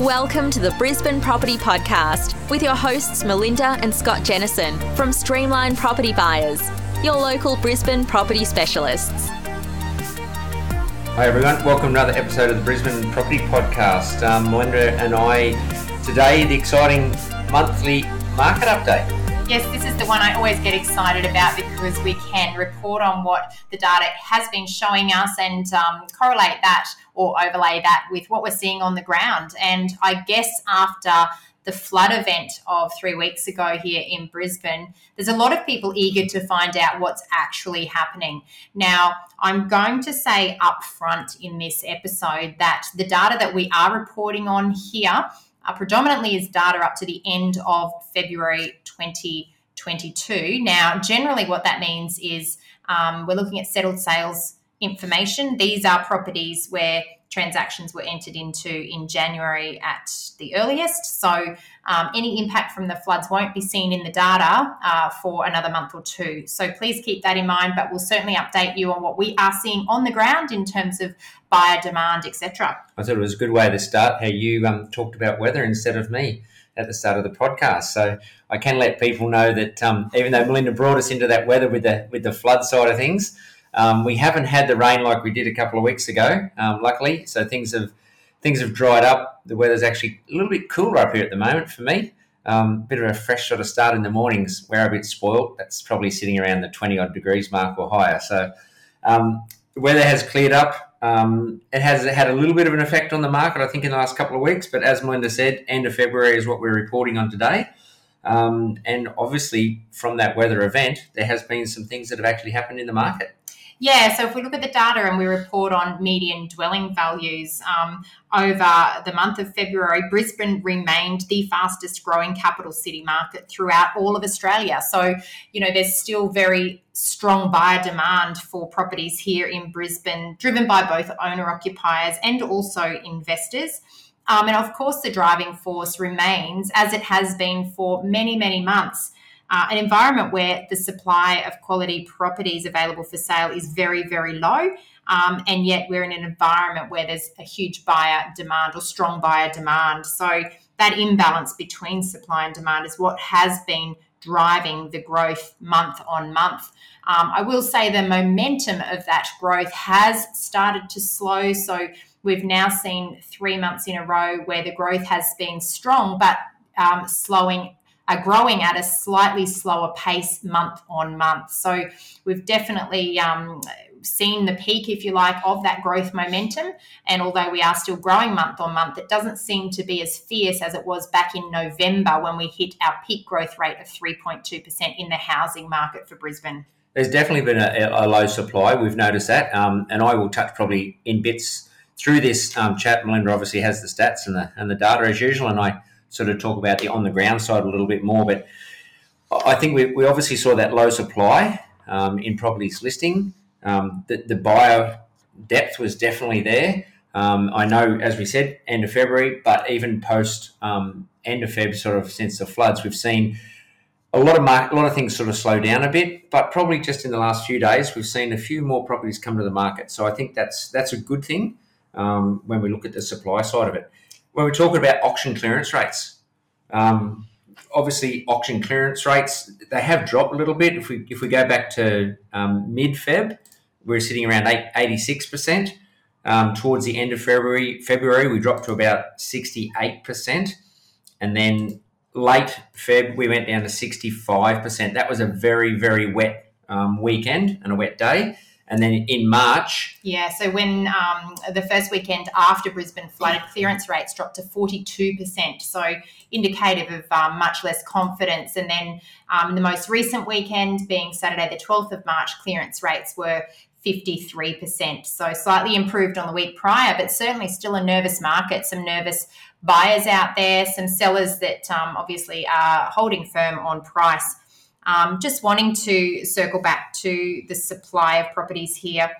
Welcome to the Brisbane Property Podcast with your hosts Melinda and Scott Jennison from Streamline Property Buyers, your local Brisbane property specialists. Hi everyone, welcome to another episode of the Brisbane Property Podcast. Um, Melinda and I today the exciting monthly market update. Yes, this is the one I always get excited about because we can report on what the data has been showing us and um, correlate that or overlay that with what we're seeing on the ground. And I guess after the flood event of three weeks ago here in Brisbane, there's a lot of people eager to find out what's actually happening. Now, I'm going to say up front in this episode that the data that we are reporting on here uh, predominantly is data up to the end of February 2022. Now, generally, what that means is um, we're looking at settled sales information. These are properties where transactions were entered into in January at the earliest. So, um, any impact from the floods won't be seen in the data uh, for another month or two. So, please keep that in mind. But we'll certainly update you on what we are seeing on the ground in terms of buyer demand, etc. I thought it was a good way to start how you um, talked about weather instead of me at the start of the podcast. So I can let people know that um, even though Melinda brought us into that weather with the with the flood side of things, um, we haven't had the rain like we did a couple of weeks ago. Um, luckily, so things have things have dried up. The weather's actually a little bit cooler up here at the moment for me. Um, bit of a fresh sort of start in the mornings. We're a bit spoiled. That's probably sitting around the twenty odd degrees mark or higher. So um, the weather has cleared up. Um, it has had a little bit of an effect on the market, I think, in the last couple of weeks. But as Melinda said, end of February is what we're reporting on today. Um, and obviously, from that weather event, there has been some things that have actually happened in the market. Yeah, so if we look at the data and we report on median dwelling values um, over the month of February, Brisbane remained the fastest growing capital city market throughout all of Australia. So, you know, there's still very strong buyer demand for properties here in Brisbane, driven by both owner occupiers and also investors. Um, and of course, the driving force remains, as it has been for many, many months, uh, an environment where the supply of quality properties available for sale is very, very low. Um, and yet we're in an environment where there's a huge buyer demand or strong buyer demand. So that imbalance between supply and demand is what has been driving the growth month on month. Um, I will say the momentum of that growth has started to slow. So we've now seen three months in a row where the growth has been strong, but um, slowing are growing at a slightly slower pace month on month. So we've definitely um, seen the peak, if you like, of that growth momentum. And although we are still growing month on month, it doesn't seem to be as fierce as it was back in November when we hit our peak growth rate of 3.2% in the housing market for Brisbane. There's definitely been a, a low supply. We've noticed that. Um, and I will touch probably in bits through this um, chat. Melinda obviously has the stats and the, and the data as usual. And I sort of talk about the on the ground side a little bit more. But I think we, we obviously saw that low supply um, in properties listing. Um, the, the buyer depth was definitely there. Um, I know, as we said, end of February, but even post um, end of Feb, sort of since the floods, we've seen a lot of market, a lot of things sort of slow down a bit. But probably just in the last few days, we've seen a few more properties come to the market. So I think that's that's a good thing um, when we look at the supply side of it when we're talking about auction clearance rates, um, obviously auction clearance rates they have dropped a little bit. If we if we go back to um, mid Feb, we're sitting around eighty six percent. Um, towards the end of February, February we dropped to about sixty eight percent, and then late Feb we went down to sixty five percent. That was a very very wet um, weekend and a wet day. And then in March. Yeah, so when um, the first weekend after Brisbane flooded, clearance rates dropped to 42%. So indicative of um, much less confidence. And then um, the most recent weekend, being Saturday, the 12th of March, clearance rates were 53%. So slightly improved on the week prior, but certainly still a nervous market, some nervous buyers out there, some sellers that um, obviously are holding firm on price. Um, just wanting to circle back to the supply of properties here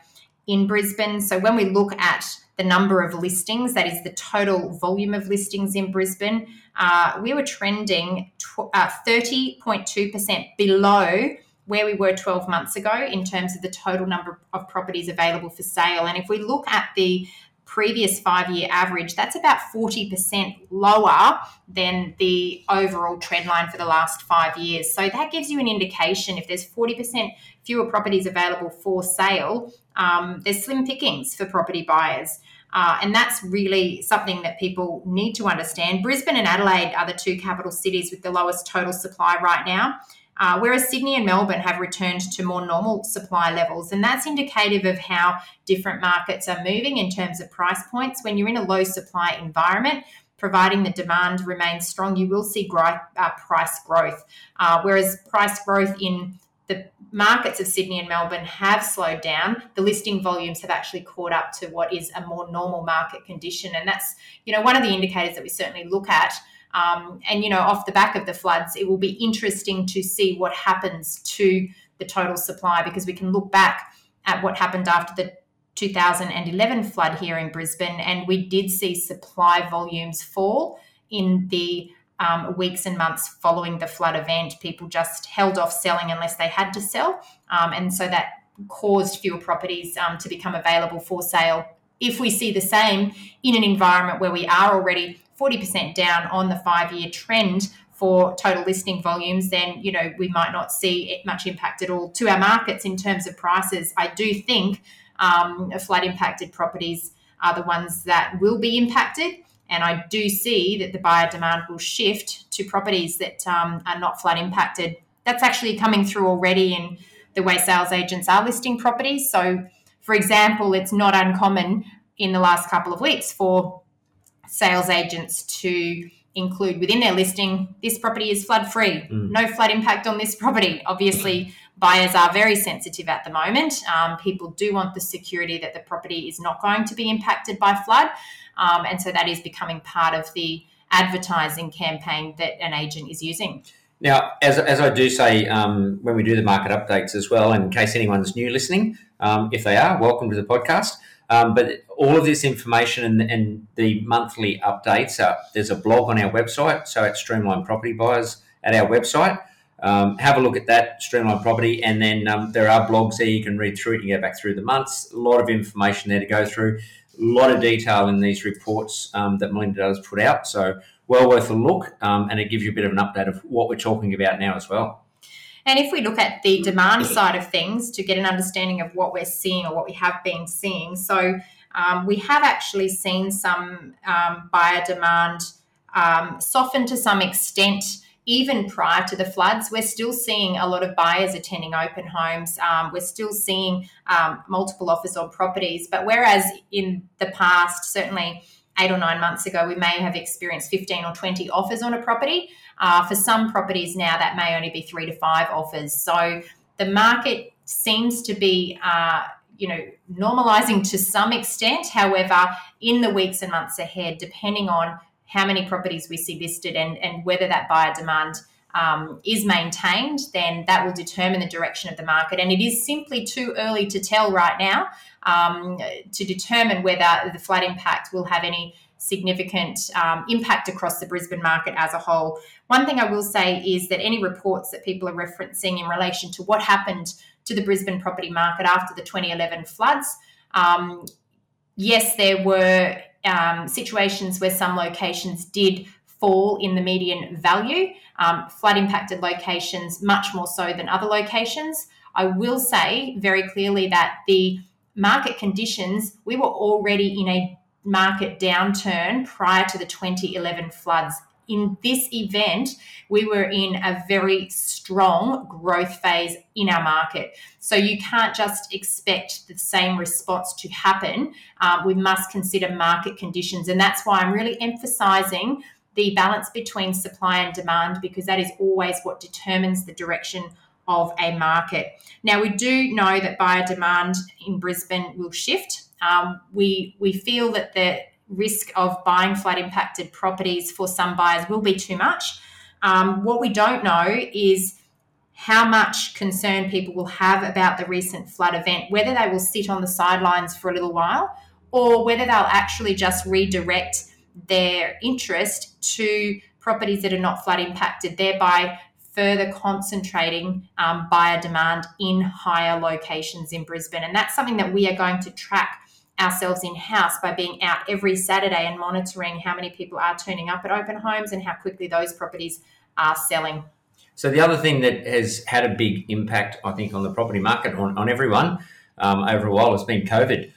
in Brisbane. So when we look at the number of listings, that is the total volume of listings in Brisbane, uh, we were trending tw- uh, 30.2% below where we were 12 months ago in terms of the total number of properties available for sale. And if we look at the previous five year average, that's about 40% lower than the overall trend line for the last five years. So that gives you an indication if there's 40% fewer properties available for sale, um, there's slim pickings for property buyers. Uh, and that's really something that people need to understand. Brisbane and Adelaide are the two capital cities with the lowest total supply right now. Uh, whereas Sydney and Melbourne have returned to more normal supply levels. And that's indicative of how different markets are moving in terms of price points. When you're in a low supply environment, providing the demand remains strong, you will see growth, uh, price growth. Uh, whereas price growth in the markets of Sydney and Melbourne have slowed down. The listing volumes have actually caught up to what is a more normal market condition. And that's, you know, one of the indicators that we certainly look at um, and, you know, off the back of the floods, it will be interesting to see what happens to the total supply because we can look back at what happened after the 2011 flood here in Brisbane, and we did see supply volumes fall in the um, weeks and months following the flood event. People just held off selling unless they had to sell. Um, and so that caused fewer properties um, to become available for sale. If we see the same in an environment where we are already 40% down on the five year trend for total listing volumes, then you know we might not see much impact at all to our markets in terms of prices. I do think um, flood impacted properties are the ones that will be impacted, and I do see that the buyer demand will shift to properties that um, are not flood impacted. That's actually coming through already in the way sales agents are listing properties. So, for example, it's not uncommon in the last couple of weeks for sales agents to include within their listing this property is flood free, mm. no flood impact on this property. Obviously, buyers are very sensitive at the moment. Um, people do want the security that the property is not going to be impacted by flood. Um, and so that is becoming part of the advertising campaign that an agent is using. Now, as, as I do say um, when we do the market updates as well, in case anyone's new listening, um, if they are, welcome to the podcast. Um, but all of this information and, and the monthly updates, are, there's a blog on our website. So at Streamline Property Buyers at our website. Um, have a look at that, Streamline Property, and then um, there are blogs there you can read through it. You go back through the months, a lot of information there to go through, a lot of detail in these reports um, that Melinda does put out. So, well worth a look, um, and it gives you a bit of an update of what we're talking about now as well. And if we look at the demand side of things to get an understanding of what we're seeing or what we have been seeing, so um, we have actually seen some um, buyer demand um, soften to some extent. Even prior to the floods, we're still seeing a lot of buyers attending open homes. Um, we're still seeing um, multiple offers on properties. But whereas in the past, certainly eight or nine months ago, we may have experienced 15 or 20 offers on a property, uh, for some properties now, that may only be three to five offers. So the market seems to be, uh, you know, normalizing to some extent. However, in the weeks and months ahead, depending on how many properties we see listed and, and whether that buyer demand um, is maintained, then that will determine the direction of the market. And it is simply too early to tell right now um, to determine whether the flood impact will have any significant um, impact across the Brisbane market as a whole. One thing I will say is that any reports that people are referencing in relation to what happened to the Brisbane property market after the 2011 floods, um, yes, there were um, situations where some locations did fall in the median value, um, flood impacted locations much more so than other locations. I will say very clearly that the market conditions, we were already in a market downturn prior to the 2011 floods. In this event, we were in a very strong growth phase in our market. So you can't just expect the same response to happen. Um, we must consider market conditions. And that's why I'm really emphasizing the balance between supply and demand because that is always what determines the direction of a market. Now, we do know that buyer demand in Brisbane will shift um, we we feel that the risk of buying flood impacted properties for some buyers will be too much. Um, what we don't know is how much concern people will have about the recent flood event, whether they will sit on the sidelines for a little while or whether they'll actually just redirect their interest to properties that are not flood impacted, thereby further concentrating um, buyer demand in higher locations in Brisbane. And that's something that we are going to track ourselves in house by being out every Saturday and monitoring how many people are turning up at open homes and how quickly those properties are selling. So the other thing that has had a big impact, I think, on the property market on, on everyone um, over a while has been COVID.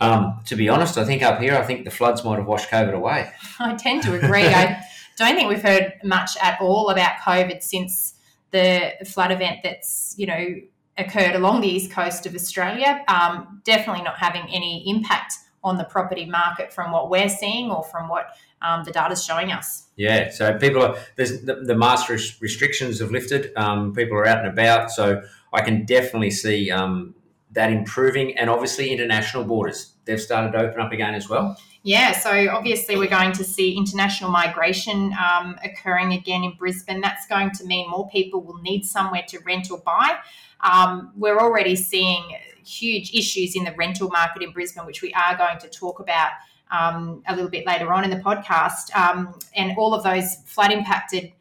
Um, to be honest, I think up here, I think the floods might have washed COVID away. I tend to agree. I don't think we've heard much at all about COVID since the flood event that's you know occurred along the east coast of Australia. Um, definitely not having any impact on the property market from what we're seeing or from what um, the data is showing us. Yeah, so people are there's the, the mask restrictions have lifted. Um, people are out and about, so I can definitely see um, that improving, and obviously international borders they've started to open up again as well. Yeah, so obviously we're going to see international migration um, occurring again in Brisbane. That's going to mean more people will need somewhere to rent or buy. Um, we're already seeing huge issues in the rental market in Brisbane, which we are going to talk about um, a little bit later on in the podcast. Um, and all of those flood impacted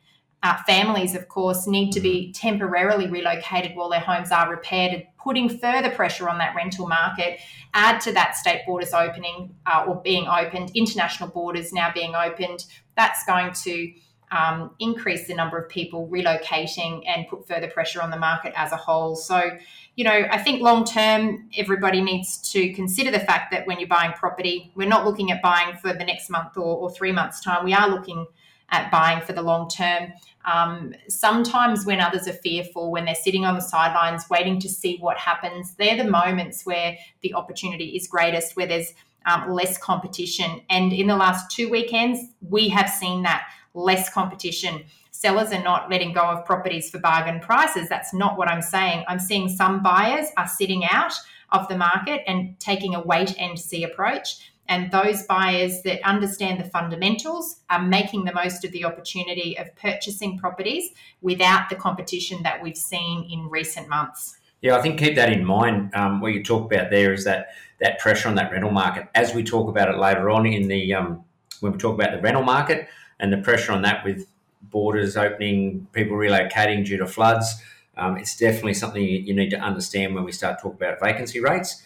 uh, families, of course, need to be temporarily relocated while their homes are repaired, putting further pressure on that rental market. Add to that state borders opening uh, or being opened, international borders now being opened. That's going to um, increase the number of people relocating and put further pressure on the market as a whole. So, you know, I think long term, everybody needs to consider the fact that when you're buying property, we're not looking at buying for the next month or, or three months' time. We are looking at buying for the long term. Um, sometimes, when others are fearful, when they're sitting on the sidelines waiting to see what happens, they're the moments where the opportunity is greatest, where there's um, less competition. And in the last two weekends, we have seen that less competition. Sellers are not letting go of properties for bargain prices. That's not what I'm saying. I'm seeing some buyers are sitting out of the market and taking a wait and see approach. And those buyers that understand the fundamentals are making the most of the opportunity of purchasing properties without the competition that we've seen in recent months. Yeah, I think keep that in mind. Um, what you talk about there is that that pressure on that rental market. As we talk about it later on in the um, when we talk about the rental market and the pressure on that with borders opening, people relocating due to floods, um, it's definitely something you need to understand when we start talking about vacancy rates.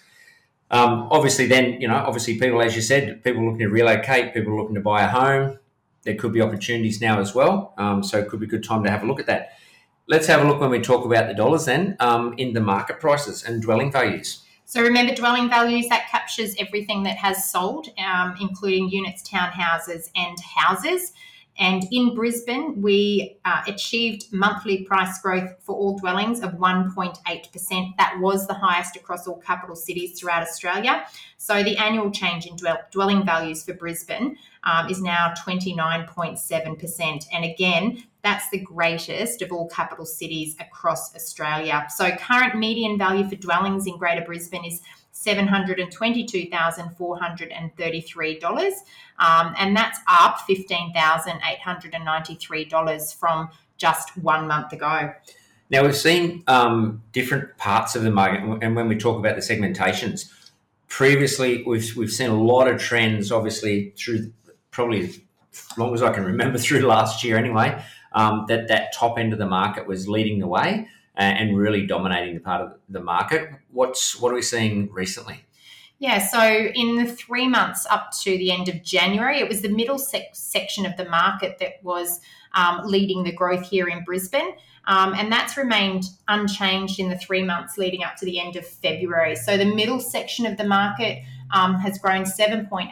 Um, obviously, then, you know, obviously, people, as you said, people looking to relocate, people looking to buy a home. There could be opportunities now as well. Um, so it could be a good time to have a look at that. Let's have a look when we talk about the dollars then um, in the market prices and dwelling values. So remember, dwelling values that captures everything that has sold, um, including units, townhouses, and houses. And in Brisbane, we uh, achieved monthly price growth for all dwellings of 1.8%. That was the highest across all capital cities throughout Australia. So the annual change in dwelling values for Brisbane um, is now 29.7%. And again, that's the greatest of all capital cities across Australia. So current median value for dwellings in Greater Brisbane is $722,433. Um, and that's up $15,893 from just one month ago. Now, we've seen um, different parts of the market, and when we talk about the segmentations, previously we've, we've seen a lot of trends, obviously, through probably as long as I can remember through last year anyway, um, that that top end of the market was leading the way and really dominating the part of the market. What's what are we seeing recently? Yeah, so in the three months up to the end of January, it was the middle sec- section of the market that was um, leading the growth here in Brisbane. Um, and that's remained unchanged in the three months leading up to the end of February. So the middle section of the market um, has grown 7.8%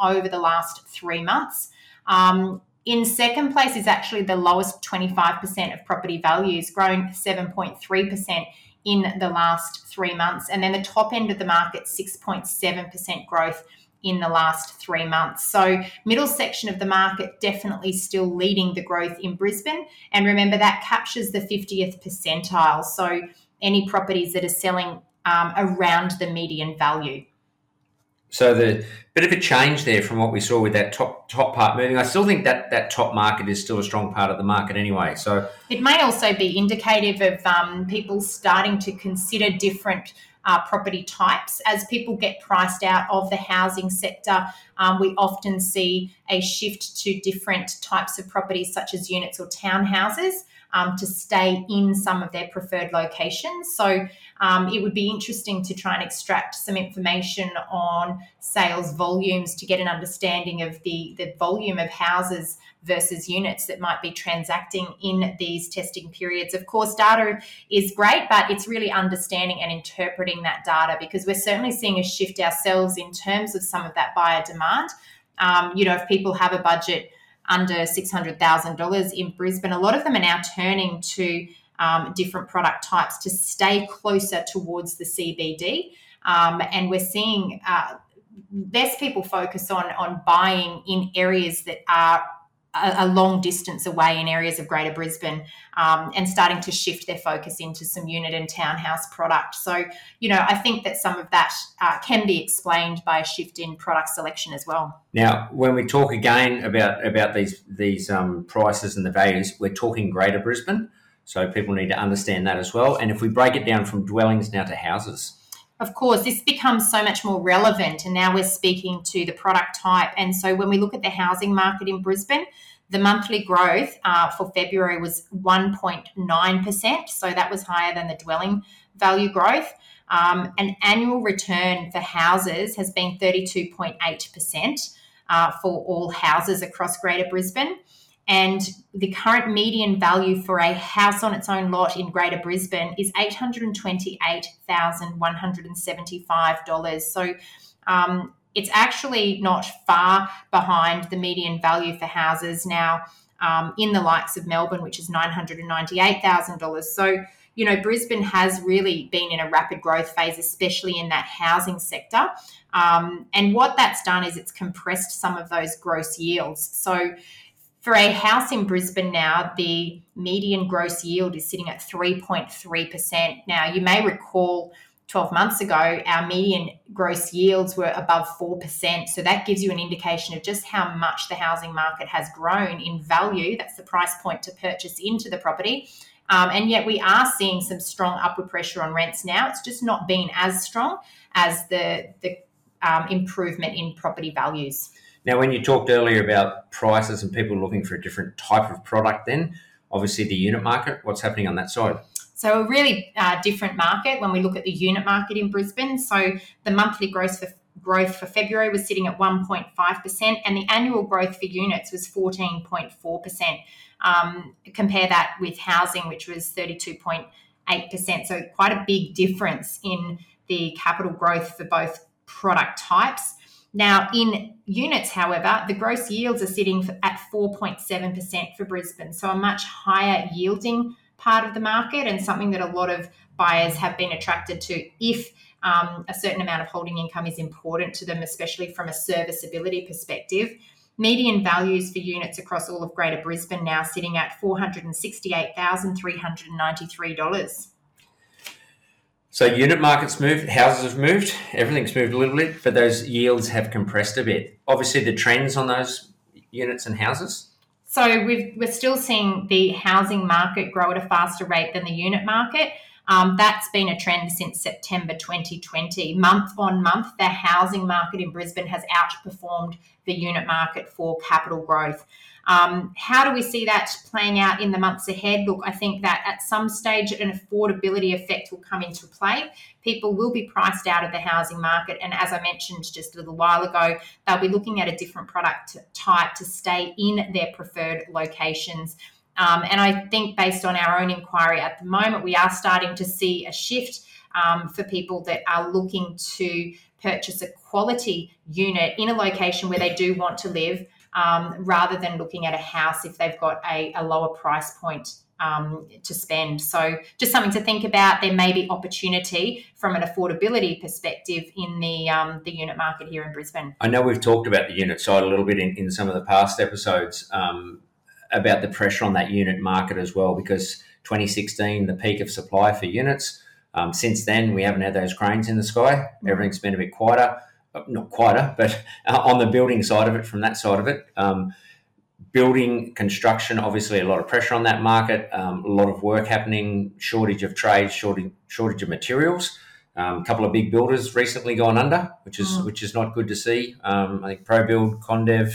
over the last three months. Um, in second place is actually the lowest 25% of property values, grown 7.3% in the last three months. And then the top end of the market, 6.7% growth in the last three months. So, middle section of the market definitely still leading the growth in Brisbane. And remember, that captures the 50th percentile. So, any properties that are selling um, around the median value. So the bit of a change there from what we saw with that top top part moving. I still think that that top market is still a strong part of the market anyway. So it may also be indicative of um, people starting to consider different. Uh, property types. As people get priced out of the housing sector, um, we often see a shift to different types of properties, such as units or townhouses. um, to stay in some of their preferred locations. So um, it would be interesting to try and extract some information on sales volumes to get an understanding of the, the volume of houses versus units that might be transacting in these testing periods. Of course, data is great, but it's really understanding and interpreting that data because we're certainly seeing a shift ourselves in terms of some of that buyer demand. Um, you know, if people have a budget under $600,000 in Brisbane, a lot of them are now turning to um, different product types to stay closer towards the CBD. Um, and we're seeing uh, less people focus on, on buying in areas that are a, a, long distance away in areas of Greater Brisbane um, and starting to shift their focus into some unit and townhouse product. So, you know, I think that some of that uh, can be explained by a shift in product selection as well. Now, when we talk again about about these these um, prices and the values, we're talking Greater Brisbane. So people need to understand that as well. And if we break it down from dwellings now to houses, of course, this becomes so much more relevant. And now we're speaking to the product type. And so when we look at the housing market in Brisbane, the monthly growth uh, for February was 1.9%. So that was higher than the dwelling value growth. Um, an annual return for houses has been 32.8% uh, for all houses across Greater Brisbane. And the current median value for a house on its own lot in Greater Brisbane is $828,175. So um, it's actually not far behind the median value for houses now um, in the likes of Melbourne, which is $998,000. So, you know, Brisbane has really been in a rapid growth phase, especially in that housing sector. Um, and what that's done is it's compressed some of those gross yields. So, for a house in Brisbane now, the median gross yield is sitting at 3.3%. Now, you may recall 12 months ago, our median gross yields were above 4%. So that gives you an indication of just how much the housing market has grown in value. That's the price point to purchase into the property. Um, and yet we are seeing some strong upward pressure on rents now. It's just not been as strong as the, the um, improvement in property values. Now, when you talked earlier about prices and people looking for a different type of product, then obviously the unit market, what's happening on that side? So, a really uh, different market when we look at the unit market in Brisbane. So, the monthly growth for growth for February was sitting at 1.5%, and the annual growth for units was 14.4%. Um, compare that with housing, which was 32.8%. So, quite a big difference in the capital growth for both product types. Now, in units, however, the gross yields are sitting at 4.7% for Brisbane, so a much higher yielding part of the market and something that a lot of buyers have been attracted to if um, a certain amount of holding income is important to them, especially from a serviceability perspective. Median values for units across all of Greater Brisbane now sitting at $468,393. So unit markets moved, houses have moved, everything's moved a little bit, but those yields have compressed a bit. Obviously, the trends on those units and houses. So we are still seeing the housing market grow at a faster rate than the unit market. Um, that's been a trend since September 2020. Month on month, the housing market in Brisbane has outperformed the unit market for capital growth. Um, how do we see that playing out in the months ahead? Look, I think that at some stage an affordability effect will come into play. People will be priced out of the housing market. And as I mentioned just a little while ago, they'll be looking at a different product type to stay in their preferred locations. Um, and I think based on our own inquiry at the moment, we are starting to see a shift um, for people that are looking to purchase a quality unit in a location where they do want to live um, rather than looking at a house if they've got a, a lower price point um, to spend. So, just something to think about. There may be opportunity from an affordability perspective in the um, the unit market here in Brisbane. I know we've talked about the unit side a little bit in, in some of the past episodes um, about the pressure on that unit market as well, because 2016, the peak of supply for units. Um, since then, we haven't had those cranes in the sky. Mm. Everything's been a bit quieter. Uh, not quieter, but on the building side of it, from that side of it. Um, building construction, obviously, a lot of pressure on that market, um, a lot of work happening, shortage of trades, shortage, shortage of materials. Um, a couple of big builders recently gone under, which is mm. which is not good to see. Um, I think ProBuild, Condev,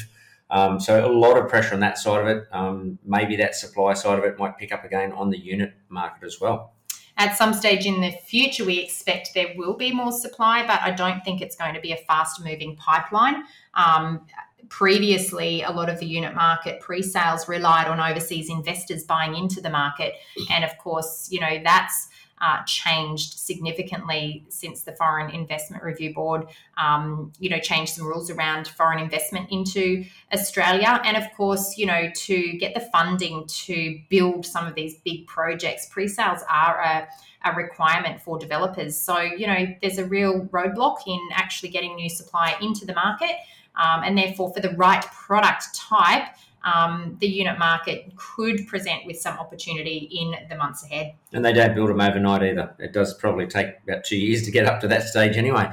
Um, so a lot of pressure on that side of it. Um, maybe that supply side of it might pick up again on the unit market as well. At some stage in the future, we expect there will be more supply, but I don't think it's going to be a fast moving pipeline. Um, previously, a lot of the unit market pre sales relied on overseas investors buying into the market. And of course, you know, that's uh, changed significantly since the Foreign Investment Review Board, um, you know, changed some rules around foreign investment into Australia, and of course, you know, to get the funding to build some of these big projects, pre-sales are a a requirement for developers. So, you know, there's a real roadblock in actually getting new supply into the market. Um, and therefore, for the right product type, um, the unit market could present with some opportunity in the months ahead. And they don't build them overnight either. It does probably take about two years to get up to that stage anyway.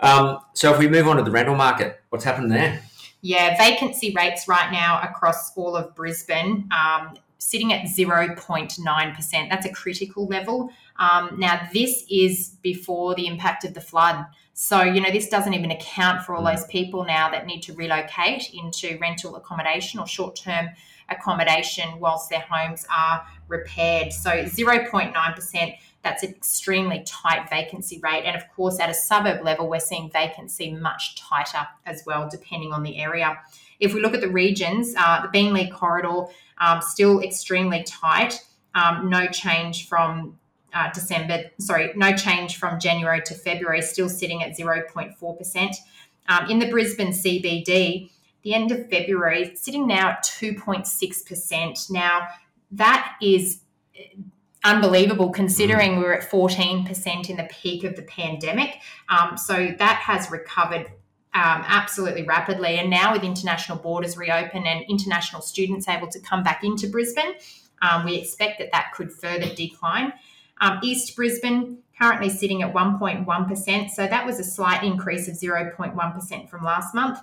Um, so if we move on to the rental market, what's happened there? Yeah, vacancy rates right now across all of Brisbane um, sitting at 0.9%. That's a critical level. Um, now, this is before the impact of the flood. So, you know, this doesn't even account for all mm. those people now that need to relocate into rental accommodation or short term accommodation whilst their homes are repaired. So, 0.9%. That's an extremely tight vacancy rate. And of course, at a suburb level, we're seeing vacancy much tighter as well, depending on the area. If we look at the regions, uh, the Beenleigh corridor um, still extremely tight. Um, no change from uh, December, sorry, no change from January to February, still sitting at 0.4%. Um, in the Brisbane CBD, the end of February, sitting now at 2.6%. Now, that is unbelievable considering mm. we were at 14% in the peak of the pandemic. Um, so that has recovered um, absolutely rapidly. And now, with international borders reopen and international students able to come back into Brisbane, um, we expect that that could further decline. Um, East Brisbane currently sitting at 1.1%, so that was a slight increase of 0.1% from last month.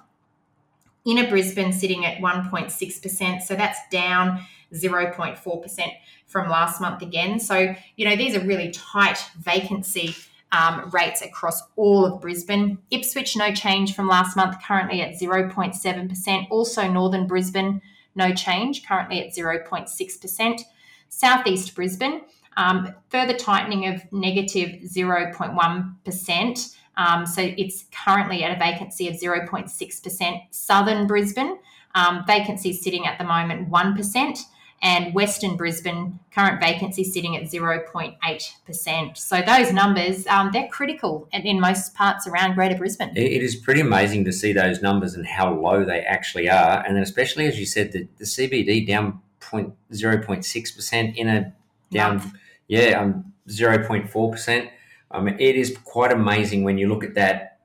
Inner Brisbane sitting at 1.6%, so that's down 0.4% from last month again. So, you know, these are really tight vacancy um, rates across all of Brisbane. Ipswich, no change from last month, currently at 0.7%. Also, Northern Brisbane, no change, currently at 0.6%. Southeast Brisbane, um, further tightening of negative 0.1. Um, so it's currently at a vacancy of 0.6%. Southern Brisbane, um, vacancy sitting at the moment 1% and Western Brisbane current vacancy sitting at 0.8%. So those numbers, um, they're critical in most parts around Greater Brisbane. It is pretty amazing to see those numbers and how low they actually are. And then especially, as you said, the, the CBD down 0.6% in a down, Month. yeah, um, 0.4%. I mean, it is quite amazing when you look at that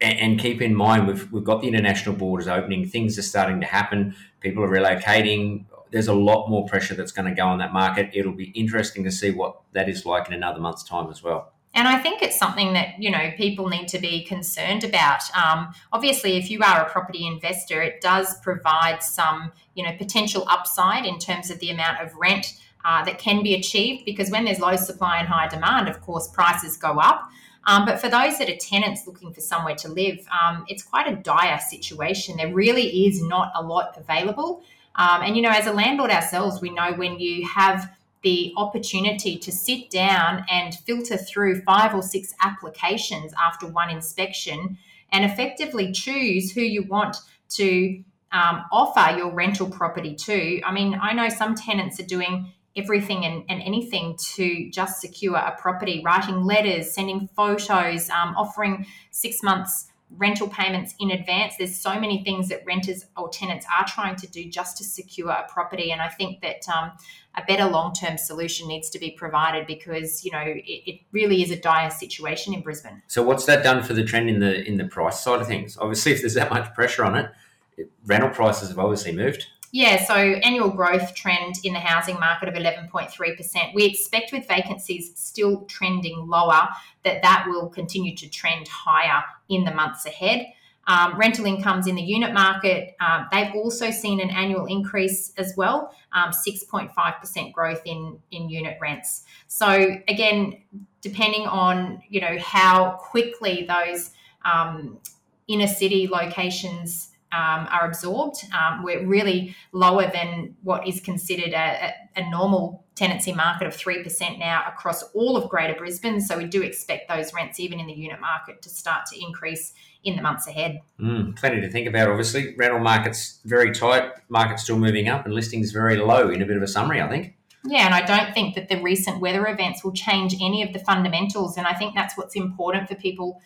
and, and keep in mind we've, we've got the international borders opening, things are starting to happen, people are relocating, there's a lot more pressure that's going to go on that market. It'll be interesting to see what that is like in another month's time as well. And I think it's something that you know people need to be concerned about. Um, obviously, if you are a property investor, it does provide some you know potential upside in terms of the amount of rent uh, that can be achieved. Because when there's low supply and high demand, of course, prices go up. Um, but for those that are tenants looking for somewhere to live, um, it's quite a dire situation. There really is not a lot available. Um, and, you know, as a landlord ourselves, we know when you have the opportunity to sit down and filter through five or six applications after one inspection and effectively choose who you want to um, offer your rental property to. I mean, I know some tenants are doing everything and, and anything to just secure a property, writing letters, sending photos, um, offering six months rental payments in advance. There's so many things that renters or tenants are trying to do just to secure a property, and I think that um, a better long-term solution needs to be provided because you know it, it, really is a dire situation in Brisbane. So, what's that done for the trend in the in the price side of things? Obviously, if there's that much pressure on it, it rental prices have obviously moved. Yeah, so annual growth trend in the housing market of 11.3%. We expect with vacancies still trending lower that that will continue to trend higher in the months ahead. Um, rental incomes in the unit market, uh, they've also seen an annual increase as well, um, 6.5% growth in, in unit rents. So again, depending on you know how quickly those um, inner city locations um, are absorbed. Um, we're really lower than what is considered a, a, normal tenancy market of 3% now across all of Greater Brisbane. So we do expect those rents, even in the unit market, to start to increase in the months ahead. Mm, plenty to think about, obviously. Rental market's very tight, market's still moving up, and listings very low in a bit of a summary, I think. Yeah, and I don't think that the recent weather events will change any of the fundamentals. And I think that's what's important for people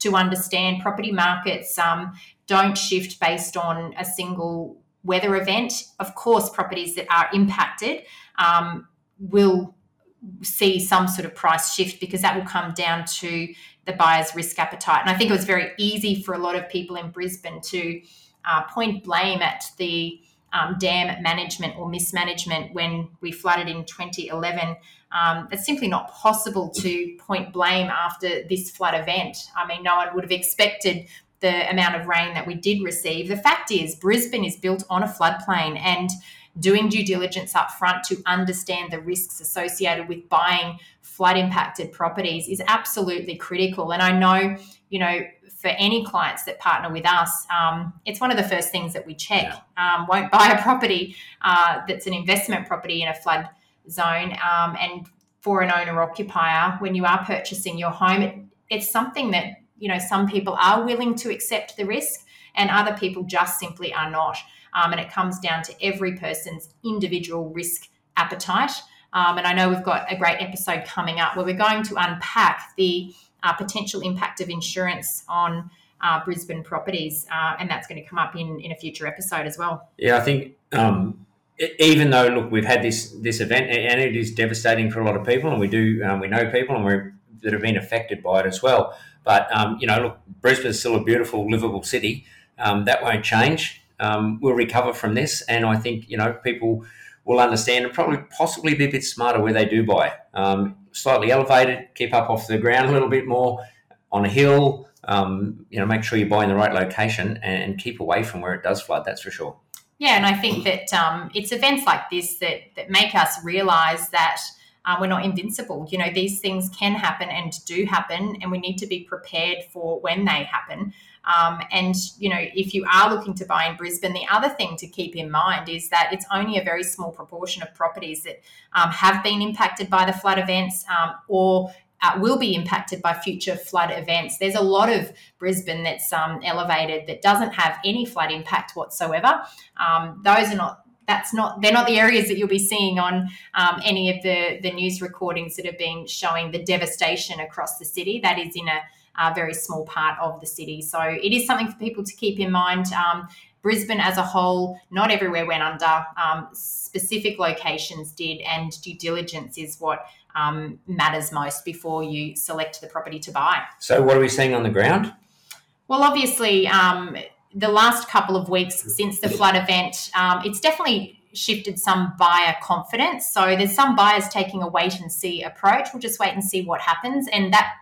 to understand. Property markets um, don't shift based on a single weather event. Of course, properties that are impacted um, will see some sort of price shift because that will come down to the buyer's risk appetite. And I think it was very easy for a lot of people in Brisbane to uh, point blame at the um, dam management or mismanagement when we flooded in 2011. Um, it's simply not possible to point blame after this flood event. I mean, no one would have expected the amount of rain that we did receive. The fact is, Brisbane is built on a floodplain and doing due diligence up front to understand the risks associated with buying flood impacted properties is absolutely critical. And I know, you know, for any clients that partner with us, um, it's one of the first things that we check. Yeah. Um, won't buy a property uh, that's an investment property in a flood zone. Um, and for an owner occupier, when you are purchasing your home, it, it's something that you know some people are willing to accept the risk, and other people just simply are not. Um, and it comes down to every person's individual risk appetite. Um, and I know we've got a great episode coming up where we're going to unpack the uh, potential impact of insurance on uh, Brisbane properties, uh, and that's going to come up in in a future episode as well. Yeah, I think um, even though look, we've had this this event, and it is devastating for a lot of people, and we do um, we know people, and we that have been affected by it as well. But um, you know, look, Brisbane is still a beautiful, livable city. Um, that won't change. Um, we'll recover from this, and I think you know people will understand and probably possibly be a bit smarter where they do buy. Um, slightly elevated, keep up off the ground a little bit more on a hill. Um, you know, make sure you buy in the right location and keep away from where it does flood. That's for sure. Yeah, and I think that um, it's events like this that that make us realise that uh, we're not invincible. You know, these things can happen and do happen, and we need to be prepared for when they happen. Um, and you know, if you are looking to buy in Brisbane, the other thing to keep in mind is that it's only a very small proportion of properties that um, have been impacted by the flood events um, or uh, will be impacted by future flood events. There's a lot of Brisbane that's um, elevated that doesn't have any flood impact whatsoever. Um, those are not. That's not. They're not the areas that you'll be seeing on um, any of the the news recordings that have been showing the devastation across the city. That is in a, a very small part of the city. So it is something for people to keep in mind. Um, Brisbane as a whole, not everywhere went under. Um, specific locations did, and due diligence is what um, matters most before you select the property to buy. So, what are we seeing on the ground? Well, obviously, um, the last couple of weeks since the flood event, um, it's definitely shifted some buyer confidence. So, there's some buyers taking a wait and see approach. We'll just wait and see what happens. And that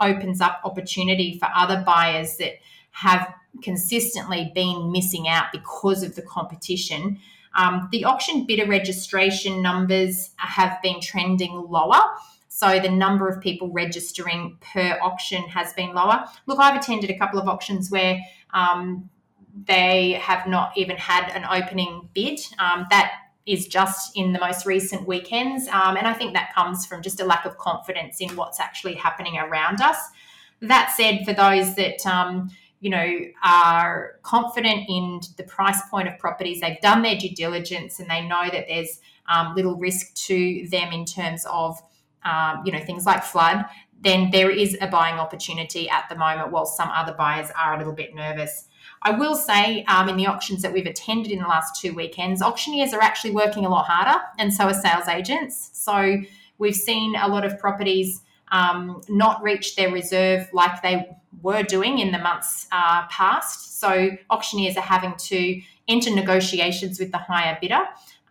opens up opportunity for other buyers that have consistently been missing out because of the competition um, the auction bidder registration numbers have been trending lower. So the number of people registering per auction has been lower. Look, I've attended a couple of auctions where um, they have not even had an opening bid. Um, that is just in the most recent weekends. Um, and I think that comes from just a lack of confidence in what's actually happening around us. That said, for those that um, you know, are confident in the price point of properties. They've done their due diligence and they know that there's um, little risk to them in terms of, um, you know, things like flood. Then there is a buying opportunity at the moment, while some other buyers are a little bit nervous. I will say um, in the auctions that we've attended in the last two weekends, auctioneers are actually working a lot harder, and so are sales agents. So we've seen a lot of properties um, not reach their reserve like they were doing in the months uh, past. So auctioneers are having to enter negotiations with the higher bidder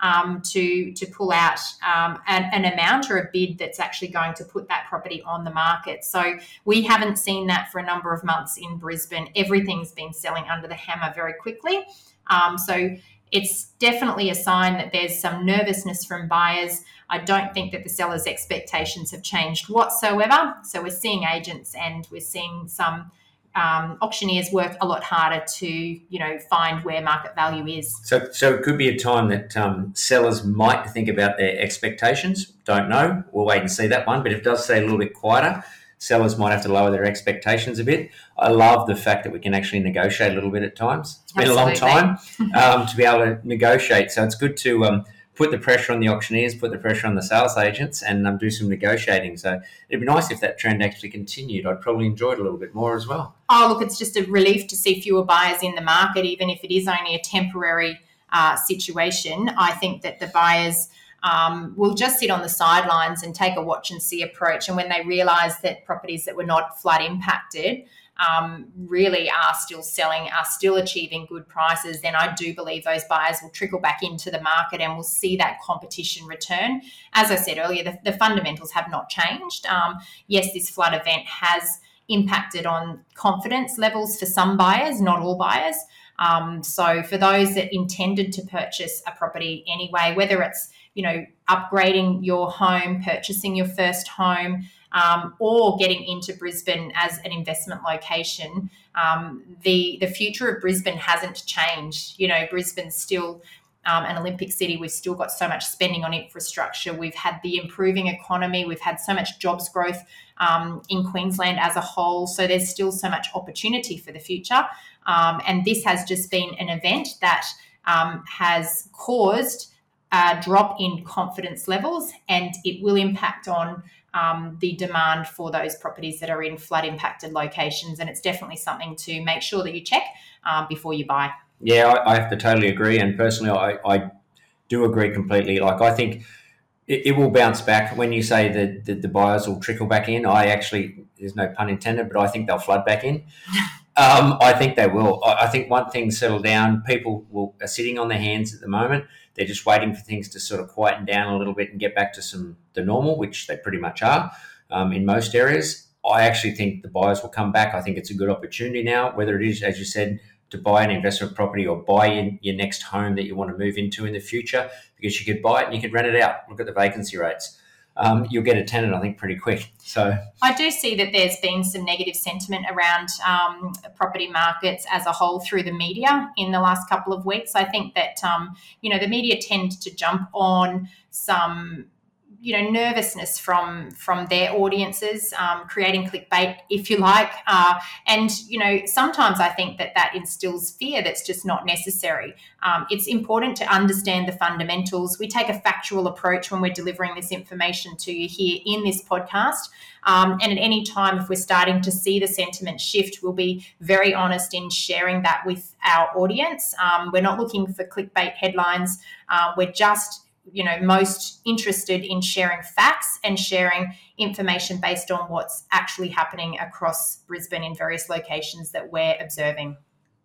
um, to to pull out um, an, an, amount or a bid that's actually going to put that property on the market. So we haven't seen that for a number of months in Brisbane. Everything's been selling under the hammer very quickly. Um, so it's definitely a sign that there's some nervousness from buyers. I don't think that the sellers' expectations have changed whatsoever. So we're seeing agents and we're seeing some um, auctioneers work a lot harder to you know find where market value is. So, so it could be a time that um, sellers might think about their expectations. Don't know. We'll wait and see that one. But if it does stay a little bit quieter, sellers might have to lower their expectations a bit. I love the fact that we can actually negotiate a little bit at times. It's been Absolutely. a long time um, to be able to negotiate, so it's good to um, put the pressure on the auctioneers, put the pressure on the sales agents, and um, do some negotiating. So it'd be nice if that trend actually continued. I'd probably enjoy it a little bit more as well. Oh, look, it's just a relief to see fewer buyers in the market, even if it is only a temporary uh, situation. I think that the buyers. Um, will just sit on the sidelines and take a watch and see approach. And when they realise that properties that were not flood impacted um, really are still selling, are still achieving good prices, then I do believe those buyers will trickle back into the market and we'll see that competition return. As I said earlier, the, the fundamentals have not changed. Um, yes, this flood event has impacted on confidence levels for some buyers, not all buyers. Um, so for those that intended to purchase a property anyway, whether it's you know upgrading your home, purchasing your first home, um, or getting into Brisbane as an investment location, um, the the future of Brisbane hasn't changed. You know, Brisbane's still um, an Olympic city. We've still got so much spending on infrastructure. We've had the improving economy. We've had so much jobs growth um, in Queensland as a whole. So there's still so much opportunity for the future. Um, and this has just been an event that um, has caused a drop in confidence levels, and it will impact on um, the demand for those properties that are in flood impacted locations. And it's definitely something to make sure that you check um, before you buy. Yeah, I, I, have to totally agree. And personally, I, I do agree completely. Like, I think it, it will bounce back when you say that the, the, buyers will trickle back in. I actually, there's no pun intended, but I think they'll flood back in. Um, I think they will. I, I think one thing settle down. People will, are sitting on their hands at the moment. They're just waiting for things to sort of quieten down a little bit and get back to some the normal, which they pretty much are um, in most areas. I actually think the buyers will come back. I think it's a good opportunity now, whether it is, as you said, to buy an investment property or buy in your next home that you want to move into in the future, because you could buy it and you could rent it out. Look at the vacancy rates um, you'll get a tenant, I think, pretty quick. So I do see that there's been some negative sentiment around um, property markets as a whole through the media in the last couple of weeks. I think that um, you know the media tend to jump on some you know nervousness from from their audiences um, creating clickbait if you like. Uh, and you know sometimes i think that that instills fear that's just not necessary. Um, it's important to understand the fundamentals. We take a factual approach when we're delivering this information to you here in this podcast. Um, and at any time if we're starting to see the sentiment shift we'll be very honest in sharing that with our audience. Um, we're not looking for clickbait headlines. Uh, we're just you know most interested in sharing facts and sharing information based on what's actually happening across Brisbane in various locations that we're observing.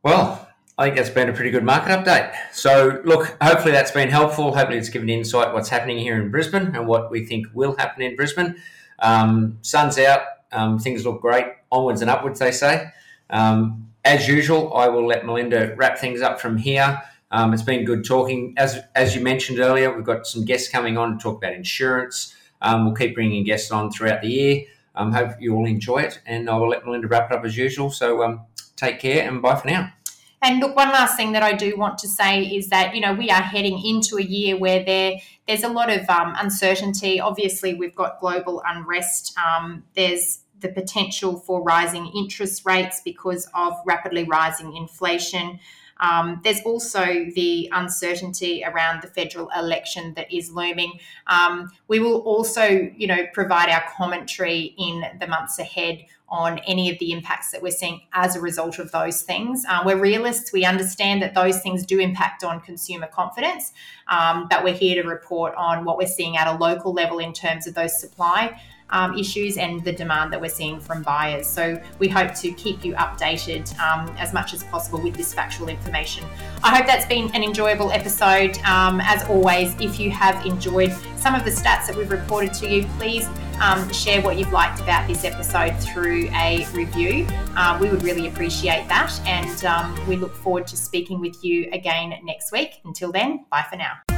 Well, I think that's been a pretty good market update. So, look, hopefully that's been helpful. Hopefully, it's given insight what's happening here in Brisbane and what we think will happen in Brisbane. Um, sun's out, um, things look great, onwards and upwards, they say. Um, as usual, I will let Melinda wrap things up from here. Um, it's been good talking. As as you mentioned earlier, we've got some guests coming on to talk about insurance. Um, we'll keep bringing guests on throughout the year. Um, hope you all enjoy it, and I will let Melinda wrap it up as usual. So um, take care and bye for now. And look, one last thing that I do want to say is that you know we are heading into a year where there there's a lot of um, uncertainty. Obviously, we've got global unrest. Um, there's the potential for rising interest rates because of rapidly rising inflation. Um, there's also the uncertainty around the federal election that is looming. Um, we will also, you know, provide our commentary in the months ahead on any of the impacts that we're seeing as a result of those things. Uh, we're realists. We understand that those things do impact on consumer confidence, um, but we're here to report on what we're seeing at a local level in terms of those supply um, issues and the demand that we're seeing from buyers. So we hope to keep you updated um, as much as possible with this factual information. I hope that's been an enjoyable episode. Um, as always, if you have enjoyed some of the stats that we've reported to you, please um, share what you've liked about this episode through a review. Uh, we would really appreciate that. And um, we look forward to speaking with you again next week. Until then, bye for now.